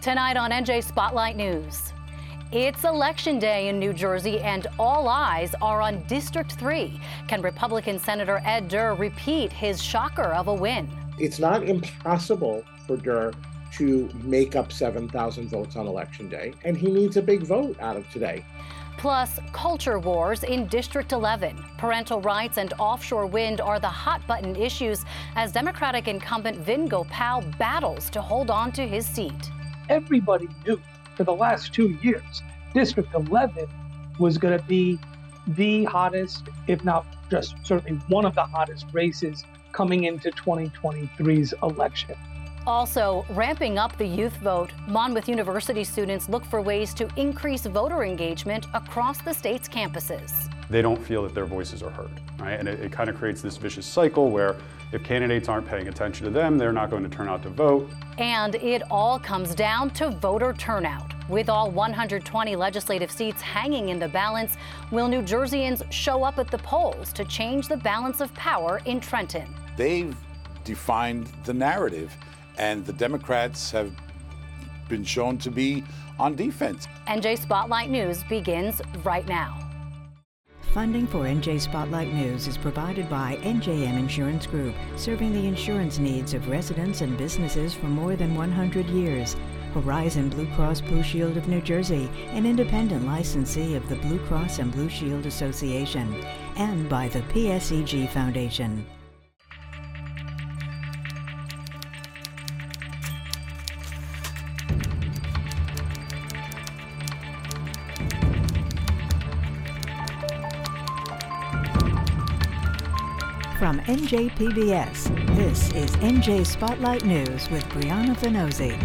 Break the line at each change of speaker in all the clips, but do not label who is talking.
Tonight on NJ Spotlight News. It's election day in New Jersey, and all eyes are on District 3. Can Republican Senator Ed Durr repeat his shocker of a win?
It's not impossible for Durr to make up 7,000 votes on election day, and he needs a big vote out of today.
Plus, culture wars in District 11. Parental rights and offshore wind are the hot button issues as Democratic incumbent Vin Gopal battles to hold on to his seat.
Everybody knew for the last two years, District 11 was going to be the hottest, if not just certainly one of the hottest races coming into 2023's election.
Also, ramping up the youth vote, Monmouth University students look for ways to increase voter engagement across the state's campuses.
They don't feel that their voices are heard, right? And it, it kind of creates this vicious cycle where if candidates aren't paying attention to them, they're not going to turn out to vote.
And it all comes down to voter turnout. With all 120 legislative seats hanging in the balance, will New Jerseyans show up at the polls to change the balance of power in Trenton?
They've defined the narrative and the Democrats have been shown to be on defense.
NJ Spotlight News begins right now.
Funding for NJ Spotlight News is provided by NJM Insurance Group, serving the insurance needs of residents and businesses for more than 100 years. Horizon Blue Cross Blue Shield of New Jersey, an independent licensee of the Blue Cross and Blue Shield Association, and by the PSEG Foundation. From NJPBS, this is NJ Spotlight News with Brianna Vannozzi.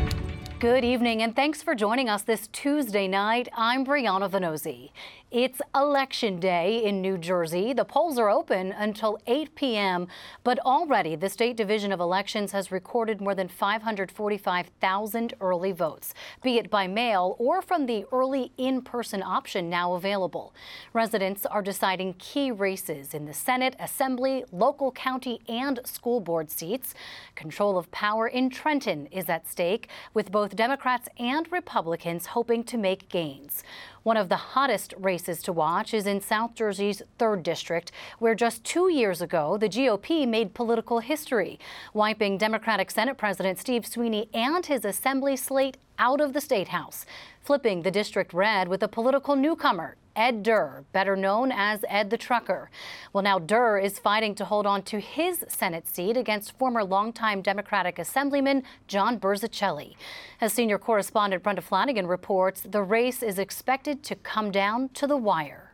Good evening, and thanks for joining us this Tuesday night. I'm Brianna Vannozzi. It's election day in New Jersey. The polls are open until 8 p.m., but already the State Division of Elections has recorded more than 545,000 early votes, be it by mail or from the early in person option now available. Residents are deciding key races in the Senate, Assembly, local, county, and school board seats. Control of power in Trenton is at stake, with both Democrats and Republicans hoping to make gains. One of the hottest races to watch is in South Jersey's 3rd District, where just two years ago the GOP made political history, wiping Democratic Senate President Steve Sweeney and his Assembly slate out of the State House, flipping the district red with a political newcomer, Ed Durr, better known as Ed the Trucker. Well, now Durr is fighting to hold on to his Senate seat against former longtime Democratic Assemblyman John Burzichelli. As senior correspondent Brenda Flanagan reports, the race is expected to come down to the wire.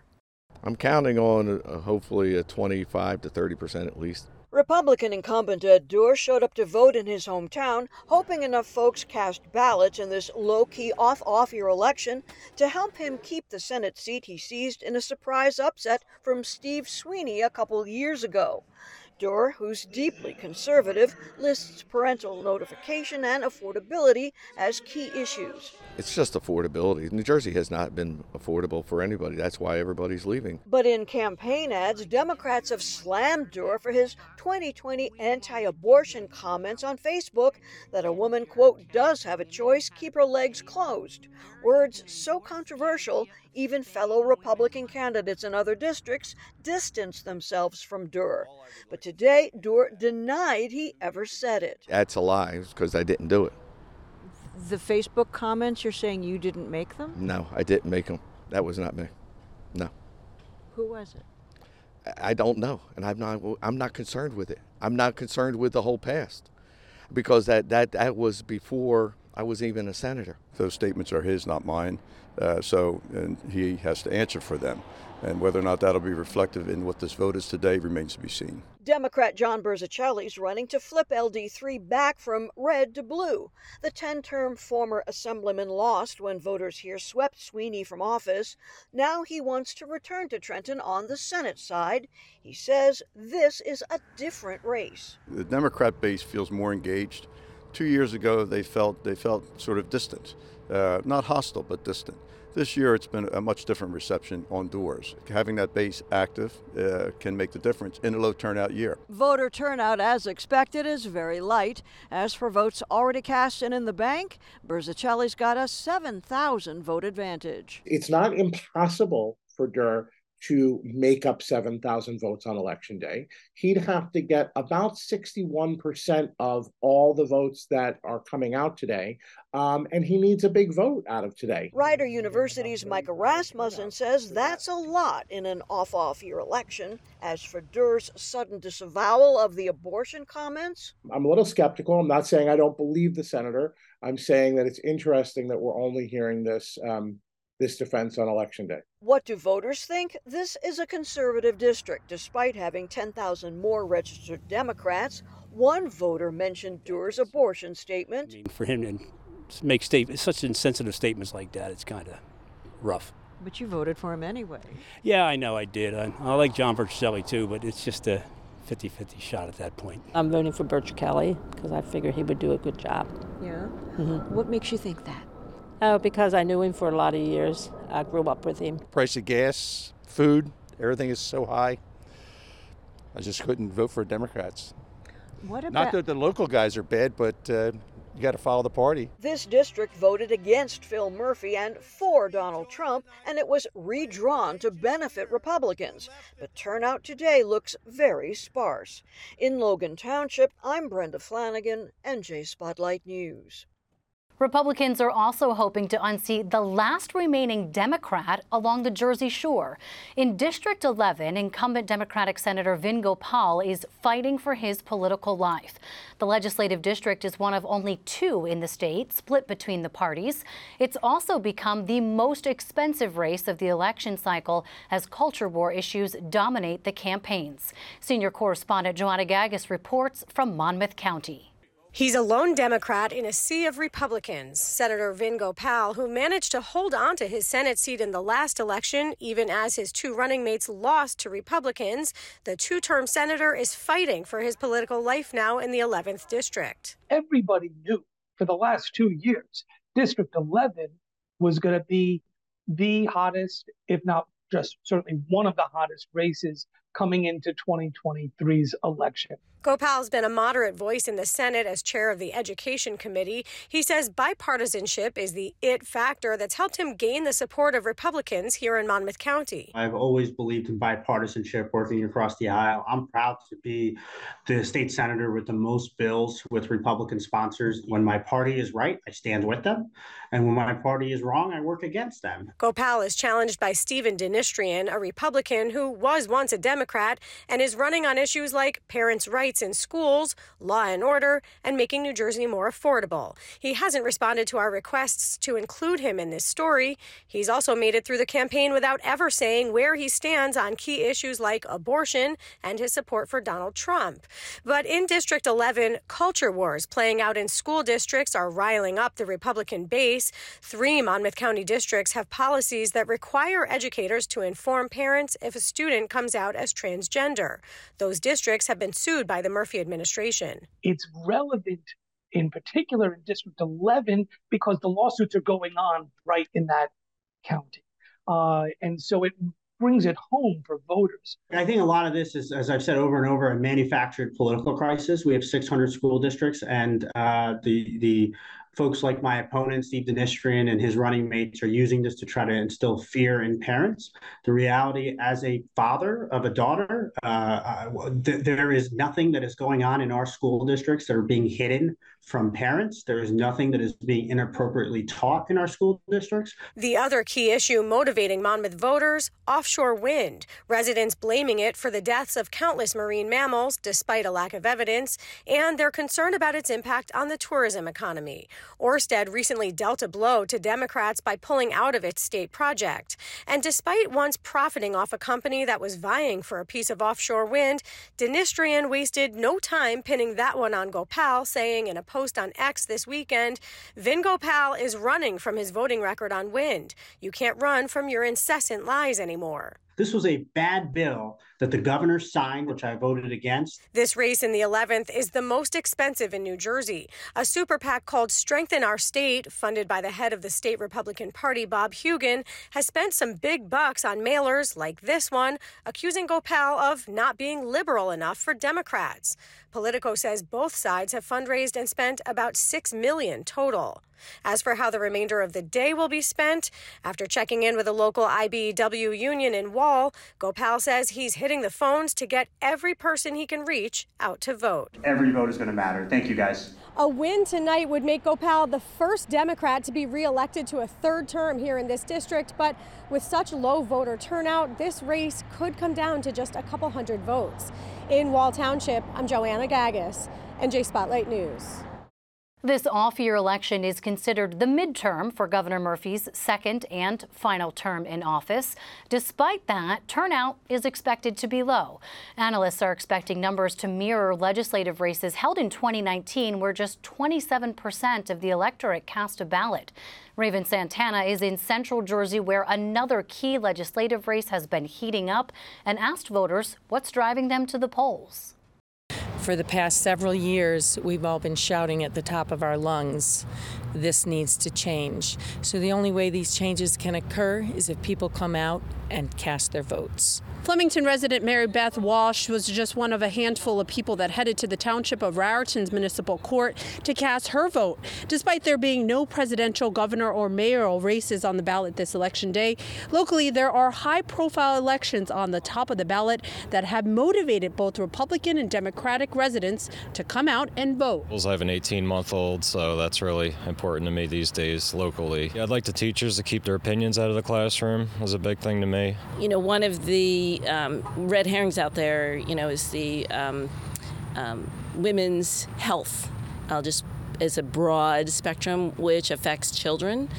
I'm counting on uh, hopefully a 25 to 30 percent at least.
Republican incumbent Ed Durr showed up to vote in his hometown, hoping enough folks cast ballots in this low key off off year election to help him keep the Senate seat he seized in a surprise upset from Steve Sweeney a couple years ago. Durr, who's deeply conservative, lists parental notification and affordability as key issues.
It's just affordability. New Jersey has not been affordable for anybody. That's why everybody's leaving.
But in campaign ads, Democrats have slammed Durr for his 2020 anti abortion comments on Facebook that a woman, quote, does have a choice, keep her legs closed. Words so controversial, even fellow Republican candidates in other districts distanced themselves from Durr. But today, Durr denied he ever said it.
That's a lie because I didn't do it.
The Facebook comments, you're saying you didn't make them?
No, I didn't make them. That was not me. No.
Who was it?
I don't know, and I'm not. I'm not concerned with it. I'm not concerned with the whole past, because that that that was before I was even a senator.
Those statements are his, not mine. Uh, so, and he has to answer for them. And whether or not that'll be reflective in what this vote is today remains to be seen.
Democrat John Burzichelli is running to flip LD3 back from red to blue. The 10 term former assemblyman lost when voters here swept Sweeney from office. Now he wants to return to Trenton on the Senate side. He says this is a different race.
The Democrat base feels more engaged Two years ago, they felt they felt sort of distant, uh, not hostile, but distant. This year, it's been a much different reception on doors. Having that base active uh, can make the difference in a low turnout year.
Voter turnout, as expected, is very light. As for votes already cast and in the bank, Burzichelli's got a 7,000 vote advantage.
It's not impossible for Durr to make up 7,000 votes on election day. He'd have to get about 61% of all the votes that are coming out today, um, and he needs a big vote out of today.
Rider University's Micah Rasmussen says that's a lot in an off off year election. As for Durr's sudden disavowal of the abortion comments,
I'm a little skeptical. I'm not saying I don't believe the senator. I'm saying that it's interesting that we're only hearing this um, this defense on election day.
What do voters think? This is a conservative district. Despite having 10,000 more registered Democrats, one voter mentioned Durr's abortion statement.
I mean, for him to make statements, such insensitive statements like that, it's kind of rough.
But you voted for him anyway.
Yeah, I know I did. I, I like John Burzichelli too, but it's just a 50 50 shot at that point.
I'm voting for Burzichelli because I figure he would do a good job.
Yeah? Mm-hmm. What makes you think that?
Oh, because I knew him for a lot of years. I grew up with him.
Price of gas, food, everything is so high. I just couldn't vote for Democrats.
What about
Not that the local guys are bad, but uh, you got to follow the party.
This district voted against Phil Murphy and for Donald Trump, and it was redrawn to benefit Republicans. But turnout today looks very sparse. In Logan Township, I'm Brenda Flanagan, NJ Spotlight News.
Republicans are also hoping to unseat the last remaining Democrat along the Jersey Shore. In District 11, incumbent Democratic Senator Vin Gopal is fighting for his political life. The legislative district is one of only two in the state, split between the parties. It's also become the most expensive race of the election cycle as culture war issues dominate the campaigns. Senior correspondent Joanna Gagis reports from Monmouth County.
He's a lone Democrat in a sea of Republicans. Senator Vin Gopal, who managed to hold on to his Senate seat in the last election, even as his two running mates lost to Republicans. The two term senator is fighting for his political life now in the 11th district.
Everybody knew for the last two years, District 11 was going to be the hottest, if not just certainly one of the hottest races coming into 2023's election.
Gopal's been a moderate voice in the Senate as chair of the Education Committee. He says bipartisanship is the it factor that's helped him gain the support of Republicans here in Monmouth County.
I've always believed in bipartisanship working across the aisle. I'm proud to be the state senator with the most bills with Republican sponsors. When my party is right, I stand with them. And when my party is wrong, I work against them.
Gopal is challenged by Stephen Dnistrian, a Republican who was once a Democrat and is running on issues like parents' rights in schools, law and order, and making New Jersey more affordable. He hasn't responded to our requests to include him in this story. He's also made it through the campaign without ever saying where he stands on key issues like abortion and his support for Donald Trump. But in District 11, culture wars playing out in school districts are riling up the Republican base. Three Monmouth County districts have policies that require educators to inform parents if a student comes out as transgender. Those districts have been sued by the Murphy administration.
It's relevant in particular in District 11 because the lawsuits are going on right in that county. Uh, and so it brings it home for voters.
I think a lot of this is, as I've said over and over, a manufactured political crisis. We have 600 school districts, and uh, the the folks like my opponent, Steve Dnistrian, and his running mates are using this to try to instill fear in parents. The reality, as a father of a daughter, uh, th- there is nothing that is going on in our school districts that are being hidden from parents. There is nothing that is being inappropriately taught in our school districts.
The other key issue motivating Monmouth voters offshore wind. Residents blaming it for the deaths of countless marine mammals, despite a lack of evidence, and they're concerned about its impact on the tourism economy. Orsted recently dealt a blow to Democrats by pulling out of its state project. And despite once profiting off a company that was vying for a piece of offshore wind, Dnistrian wasted no time pinning that one on Gopal, saying in a post on X this weekend, Vin Gopal is running from his voting record on wind. You can't run from your incessant lies anymore.
This was a bad bill that the governor signed, which I voted against.
This race in the 11th is the most expensive in New Jersey. A super PAC called Strengthen Our State, funded by the head of the state Republican Party, Bob Hugin, has spent some big bucks on mailers like this one, accusing Gopal of not being liberal enough for Democrats. Politico says both sides have fundraised and spent about 6 million total. As for how the remainder of the day will be spent, after checking in with a local IBEW union in Wall, Gopal says he's hitting the phones to get every person he can reach out to vote.
Every vote is going to matter. Thank you, guys.
A win tonight would make Gopal the first Democrat to be reelected to a third term here in this district, but with such low voter turnout, this race could come down to just a couple hundred votes. In Wall Township, I'm Joanna Gagis, NJ Spotlight News.
This off year election is considered the midterm for Governor Murphy's second and final term in office. Despite that, turnout is expected to be low. Analysts are expecting numbers to mirror legislative races held in 2019, where just 27% of the electorate cast a ballot. Raven Santana is in central Jersey, where another key legislative race has been heating up, and asked voters what's driving them to the polls.
For the past several years, we've all been shouting at the top of our lungs, this needs to change. So the only way these changes can occur is if people come out and cast their votes.
Flemington resident Mary Beth Walsh was just one of a handful of people that headed to the township of Raritan's municipal court to cast her vote. Despite there being no presidential, governor, or mayoral races on the ballot this election day, locally there are high profile elections on the top of the ballot that have motivated both Republican and Democratic residents to come out and vote.
I have an 18 month old, so that's really important to me these days locally. I'd like the teachers to keep their opinions out of the classroom, is a big thing to me.
You know, one of the um, red herrings out there, you know, is the um, um, women's health. I'll just is a broad spectrum which affects children.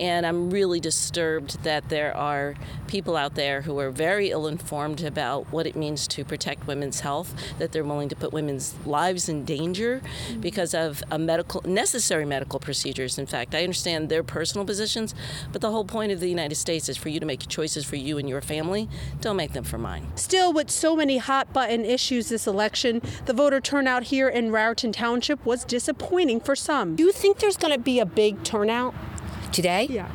And I'm really disturbed that there are people out there who are very ill informed about what it means to protect women's health, that they're willing to put women's lives in danger mm-hmm. because of a medical necessary medical procedures. In fact, I understand their personal positions, but the whole point of the United States is for you to make choices for you and your family. Don't make them for mine.
Still, with so many hot button issues this election, the voter turnout here in Raritan Township was disappointing for some.
Do you think there's going to be a big turnout?
Today?
Yeah.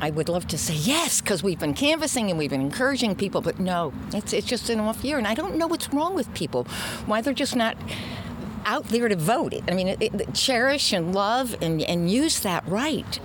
I would love to say yes, because we've been canvassing and we've been encouraging people, but no, it's, it's just an off year. And I don't know what's wrong with people, why they're just not out there to vote. I mean, it, it, cherish and love and, and use that right.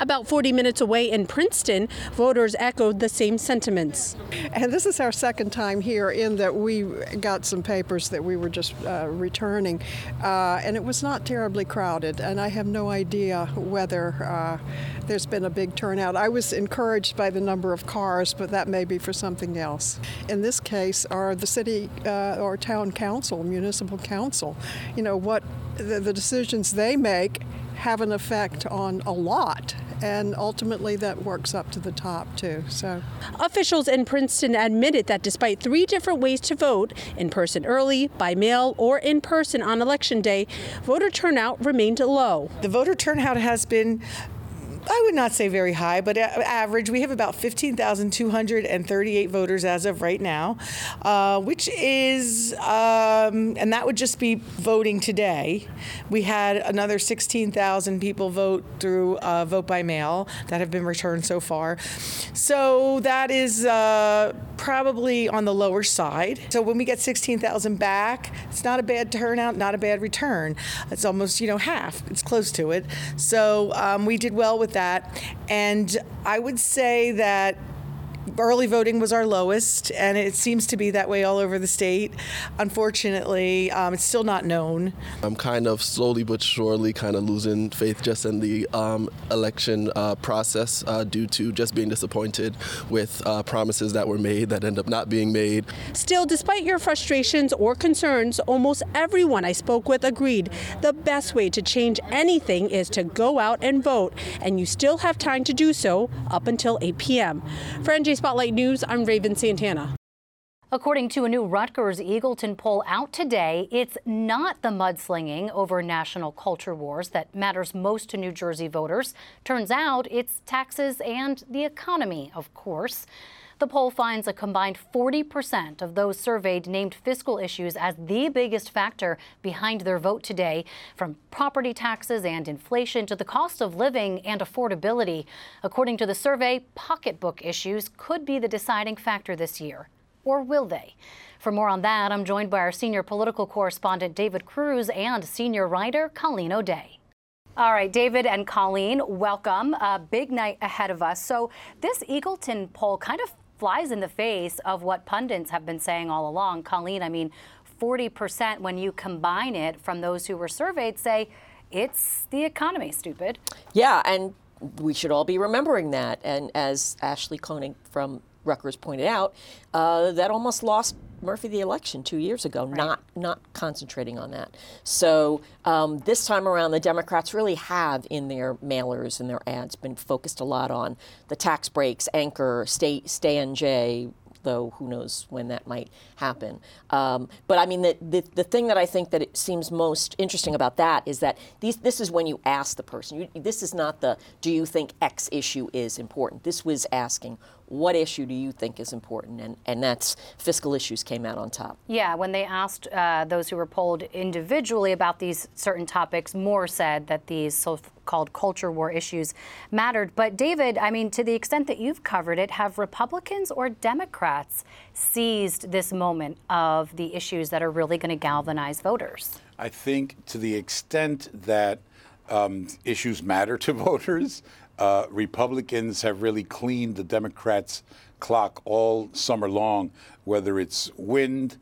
About 40 minutes away in Princeton, voters echoed the same sentiments.
And this is our second time here in that we got some papers that we were just uh, returning, uh, and it was not terribly crowded. And I have no idea whether uh, there's been a big turnout. I was encouraged by the number of cars, but that may be for something else. In this case, are the city uh, or town council, municipal council, you know, what the, the decisions they make have an effect on a lot and ultimately that works up to the top too so.
Officials in princeton admitted that despite three different ways to vote in person early by mail or in person on election day voter turnout remained low.
The voter turnout has been I would not say very high, but average. We have about 15,238 voters as of right now, uh, which is, um, and that would just be voting today. We had another 16,000 people vote through uh, vote by mail that have been returned so far. So that is uh, probably on the lower side. So when we get 16,000 back, it's not a bad turnout, not a bad return. It's almost, you know, half. It's close to it. So um, we did well with that. And I would say that early voting was our lowest, and it seems to be that way all over the state. Unfortunately, um, it's still not known.
I'm kind of slowly but surely kind of losing faith just in the um, election uh, process uh, due to just being disappointed with uh, promises that were made that end up not being made.
Still, despite your frustrations or concerns, almost everyone I spoke with agreed the best way to change anything is to go out and vote, and you still have time to do so up until 8 p.m. For NJ Spotlight News, I'm Raven Santana.
According to a new Rutgers Eagleton poll out today, it's not the mudslinging over national culture wars that matters most to New Jersey voters. Turns out it's taxes and the economy, of course. The poll finds a combined 40% of those surveyed named fiscal issues as the biggest factor behind their vote today, from property taxes and inflation to the cost of living and affordability. According to the survey, pocketbook issues could be the deciding factor this year. Or will they? For more on that, I'm joined by our senior political correspondent David Cruz and senior writer Colleen O'Dea. All right, David and Colleen, welcome. A big night ahead of us. So, this Eagleton poll kind of flies in the face of what pundits have been saying all along. Colleen, I mean, 40% when you combine it from those who were surveyed say it's the economy, stupid.
Yeah, and we should all be remembering that. And as Ashley Koning from Rutgers pointed out, uh, that almost lost Murphy the election two years ago, right. not not concentrating on that. So um, this time around, the Democrats really have in their mailers and their ads been focused a lot on the tax breaks, anchor, stay, stay NJ, though who knows when that might happen. Um, but I mean, the, the, the, thing that I think that it seems most interesting about that is that these, this is when you ask the person. You, this is not the, do you think X issue is important? This was asking, what issue do you think is important? And, and that's fiscal issues came out on top.
Yeah, when they asked uh, those who were polled individually about these certain topics, more said that these so called culture war issues mattered. But David, I mean, to the extent that you've covered it, have Republicans or Democrats seized this moment of the issues that are really going to galvanize voters?
I think to the extent that um, issues matter to voters, uh, Republicans have really cleaned the Democrats' clock all summer long, whether it's wind,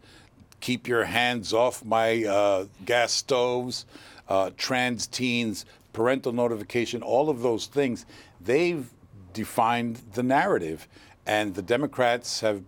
keep your hands off my uh, gas stoves, uh, trans teens, parental notification, all of those things, they've defined the narrative. And the Democrats have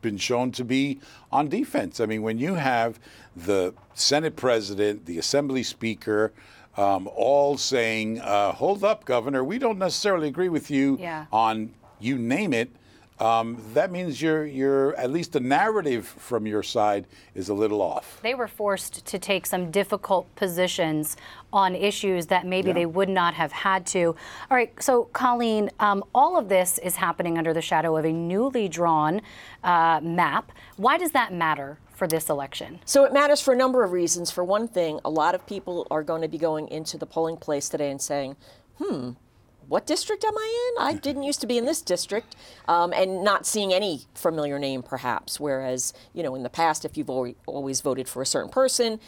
been shown to be on defense. I mean, when you have the Senate president, the Assembly Speaker, um, all saying, uh, hold up, Governor, we don't necessarily agree with you yeah. on you name it. Um, that means you're, you're at least the narrative from your side is a little off.
They were forced to take some difficult positions on issues that maybe yeah. they would not have had to. All right, so Colleen, um, all of this is happening under the shadow of a newly drawn uh, map. Why does that matter for this election?
So it matters for a number of reasons. For one thing, a lot of people are going to be going into the polling place today and saying, hmm, what district am I in? I didn't used to be in this district, um, and not seeing any familiar name perhaps. Whereas, you know, in the past, if you've always voted for a certain person,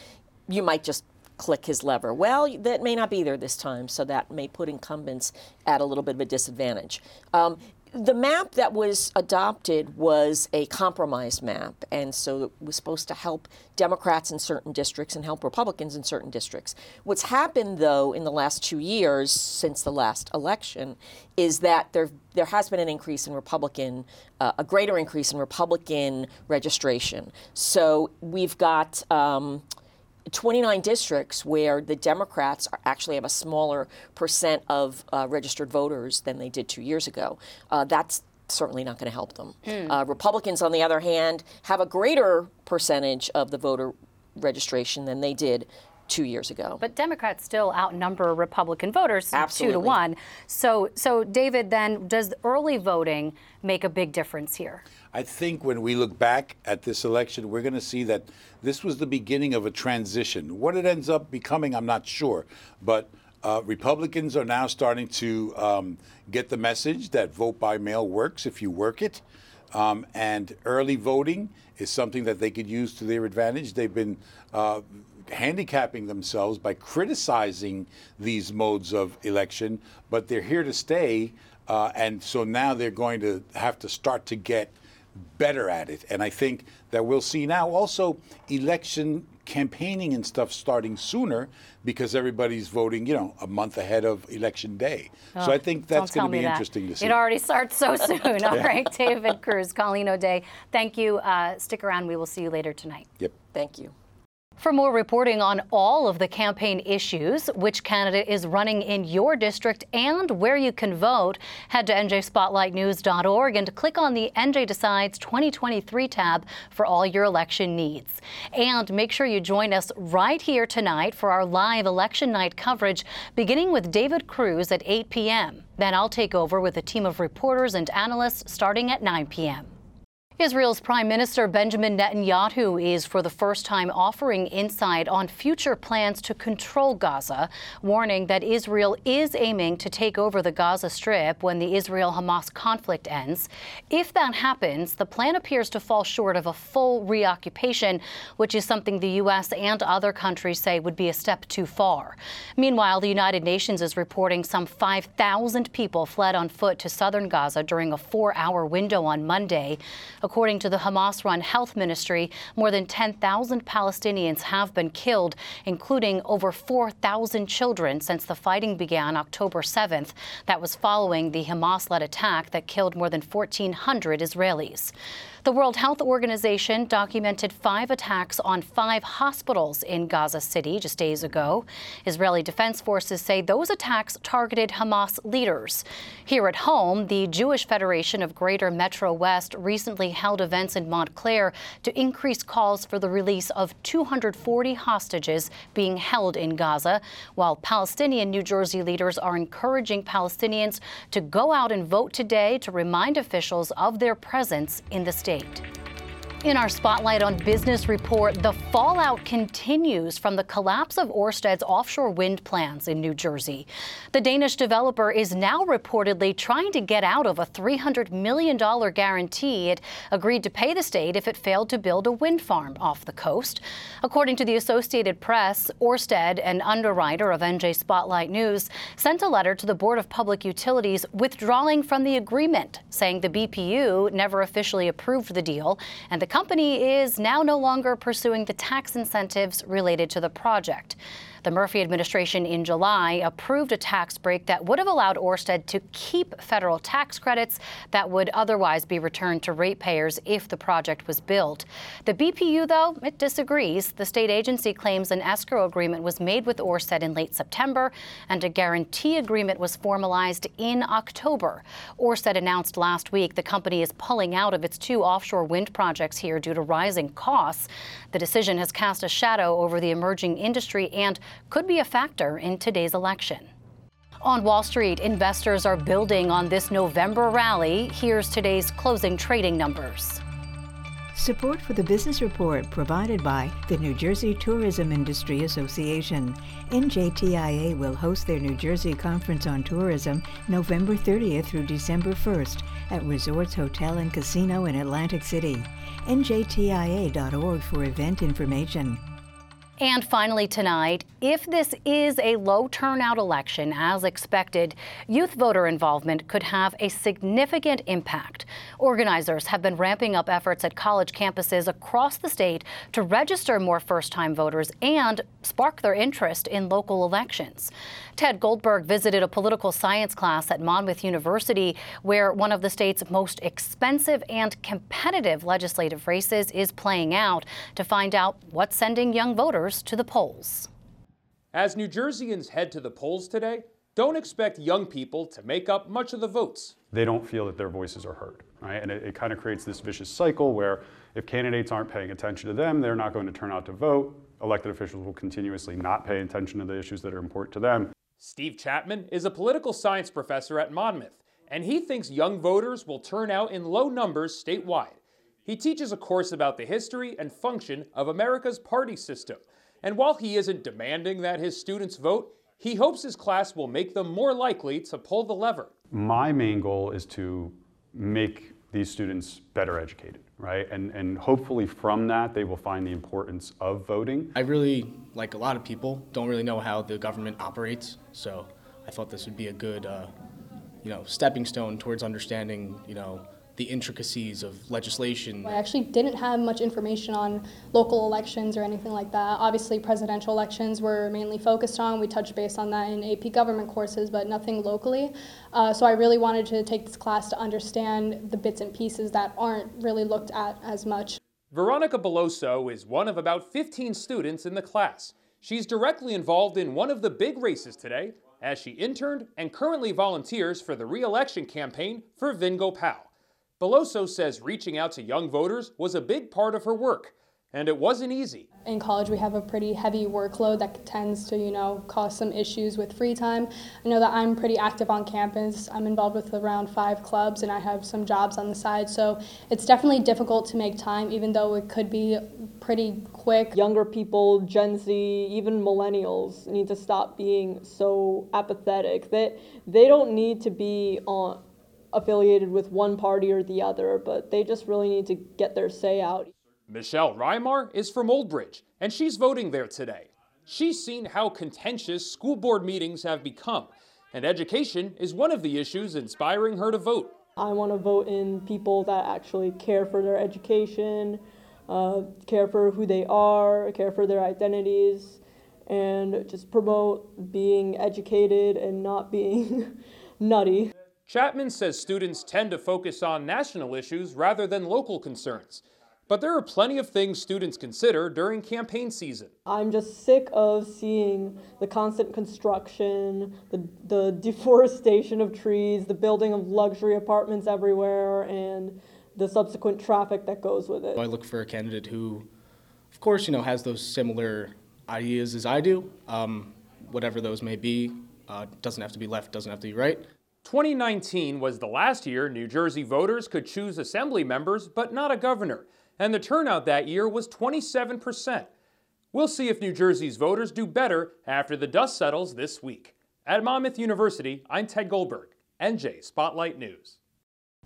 you might just click his lever. Well, that may not be there this time, so that may put incumbents at a little bit of a disadvantage. Um, the map that was adopted was a compromise map, and so it was supposed to help Democrats in certain districts and help Republicans in certain districts. What's happened, though, in the last two years since the last election, is that there there has been an increase in Republican, uh, a greater increase in Republican registration. So we've got. Um, 29 districts where the Democrats actually have a smaller percent of uh, registered voters than they did two years ago. Uh, that's certainly not going to help them. Hmm. Uh, Republicans, on the other hand, have a greater percentage of the voter registration than they did two years ago.
But Democrats still outnumber Republican voters
Absolutely.
two to one. So, so David, then does early voting make a big difference here?
I think when we look back at this election, we're going to see that this was the beginning of a transition. What it ends up becoming, I'm not sure, but. Uh, Republicans are now starting to um, get the message that vote by mail works if you work it. Um, and early voting is something that they could use to their advantage. They've been uh, handicapping themselves by criticizing these modes of election, but they're here to stay. Uh, and so now they're going to have to start to get better at it. And I think that we'll see now also election campaigning and stuff starting sooner because everybody's voting, you know, a month ahead of election day. Oh, so I think that's going to be interesting to see.
It already starts so soon. All yeah. right, David Cruz, Colleen O'Dea, thank you. Uh, stick around. We will see you later tonight.
Yep.
Thank you.
For more reporting on all of the campaign issues, which candidate is running in your district, and where you can vote, head to njspotlightnews.org and click on the NJ Decides 2023 tab for all your election needs. And make sure you join us right here tonight for our live election night coverage, beginning with David Cruz at 8 p.m. Then I'll take over with a team of reporters and analysts starting at 9 p.m. Israel's Prime Minister Benjamin Netanyahu is for the first time offering insight on future plans to control Gaza, warning that Israel is aiming to take over the Gaza Strip when the Israel Hamas conflict ends. If that happens, the plan appears to fall short of a full reoccupation, which is something the U.S. and other countries say would be a step too far. Meanwhile, the United Nations is reporting some 5,000 people fled on foot to southern Gaza during a four hour window on Monday. According to the Hamas run health ministry, more than 10,000 Palestinians have been killed, including over 4,000 children since the fighting began October 7th. That was following the Hamas led attack that killed more than 1,400 Israelis. The World Health Organization documented five attacks on five hospitals in Gaza City just days ago. Israeli Defense Forces say those attacks targeted Hamas leaders. Here at home, the Jewish Federation of Greater Metro West recently held events in Montclair to increase calls for the release of 240 hostages being held in Gaza, while Palestinian New Jersey leaders are encouraging Palestinians to go out and vote today to remind officials of their presence in the state state. In our Spotlight on Business report, the fallout continues from the collapse of Ørsted's offshore wind plants in New Jersey. The Danish developer is now reportedly trying to get out of a $300 million guarantee it agreed to pay the state if it failed to build a wind farm off the coast. According to the Associated Press, Ørsted, an underwriter of NJ Spotlight News, sent a letter to the Board of Public Utilities withdrawing from the agreement, saying the BPU never officially approved the deal and the company is now no longer pursuing the tax incentives related to the project. The Murphy administration in July approved a tax break that would have allowed Orsted to keep federal tax credits that would otherwise be returned to ratepayers if the project was built. The BPU, though, it disagrees. The state agency claims an escrow agreement was made with Orsted in late September and a guarantee agreement was formalized in October. Orsted announced last week the company is pulling out of its two offshore wind projects here due to rising costs. The decision has cast a shadow over the emerging industry and could be a factor in today's election. On Wall Street, investors are building on this November rally. Here's today's closing trading numbers.
Support for the Business Report provided by the New Jersey Tourism Industry Association. NJTIA will host their New Jersey Conference on Tourism November 30th through December 1st at Resorts Hotel and Casino in Atlantic City. NJTIA.org for event information.
And finally, tonight, if this is a low turnout election as expected, youth voter involvement could have a significant impact. Organizers have been ramping up efforts at college campuses across the state to register more first time voters and spark their interest in local elections. Ted Goldberg visited a political science class at Monmouth University, where one of the state's most expensive and competitive legislative races is playing out, to find out what's sending young voters to the polls.
As New Jerseyans head to the polls today, don't expect young people to make up much of the votes.
They don't feel that their voices are heard, right? And it, it kind of creates this vicious cycle where if candidates aren't paying attention to them, they're not going to turn out to vote. Elected officials will continuously not pay attention to the issues that are important to them.
Steve Chapman is a political science professor at Monmouth, and he thinks young voters will turn out in low numbers statewide. He teaches a course about the history and function of America's party system. And while he isn't demanding that his students vote, he hopes his class will make them more likely to pull the lever.
My main goal is to make these students better educated, right? And, and hopefully from that, they will find the importance of voting.
I really, like a lot of people, don't really know how the government operates. So I thought this would be a good, uh, you know, stepping stone towards understanding, you know, the intricacies of legislation.
I actually didn't have much information on local elections or anything like that. Obviously, presidential elections were mainly focused on. We touched base on that in AP government courses, but nothing locally. Uh, so I really wanted to take this class to understand the bits and pieces that aren't really looked at as much.
Veronica Beloso is one of about 15 students in the class. She's directly involved in one of the big races today as she interned and currently volunteers for the re-election campaign for Vin Gopal. Beloso says reaching out to young voters was a big part of her work, and it wasn't easy.
In college, we have a pretty heavy workload that tends to, you know, cause some issues with free time. I know that I'm pretty active on campus. I'm involved with around five clubs, and I have some jobs on the side. So it's definitely difficult to make time, even though it could be pretty quick.
Younger people, Gen Z, even millennials need to stop being so apathetic. That they, they don't need to be on affiliated with one party or the other, but they just really need to get their say out.
Michelle Reimar is from Old Bridge, and she's voting there today. She's seen how contentious school board meetings have become, and education is one of the issues inspiring her to vote.
I want to vote in people that actually care for their education, uh, care for who they are, care for their identities, and just promote being educated and not being nutty.
Chapman says students tend to focus on national issues rather than local concerns. But there are plenty of things students consider during campaign season.
I'm just sick of seeing the constant construction, the, the deforestation of trees, the building of luxury apartments everywhere, and the subsequent traffic that goes with it.
I look for a candidate who, of course, you know, has those similar ideas as I do, um, whatever those may be. Uh, doesn't have to be left, doesn't have to be right.
2019 was the last year New Jersey voters could choose assembly members, but not a governor and the turnout that year was 27%. We'll see if New Jersey's voters do better after the dust settles this week. At Monmouth University, I'm Ted Goldberg, NJ Spotlight News.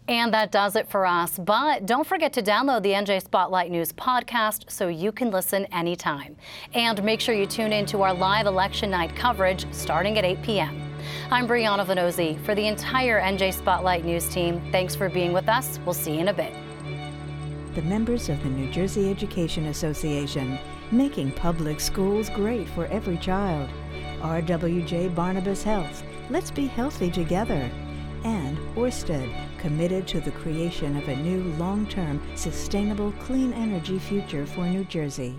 And that does it for us. But don't forget to download the NJ Spotlight News podcast so you can listen anytime. And make sure you tune in to our live election night coverage starting at 8 p.m. I'm Brianna Vannozzi. For the entire NJ Spotlight News team, thanks for being with us. We'll see you in a bit
the members of the New Jersey Education Association, making public schools great for every child. RWJ Barnabas Health, let's be healthy together. And Orsted, committed to the creation of a new long term, sustainable, clean energy future for New Jersey.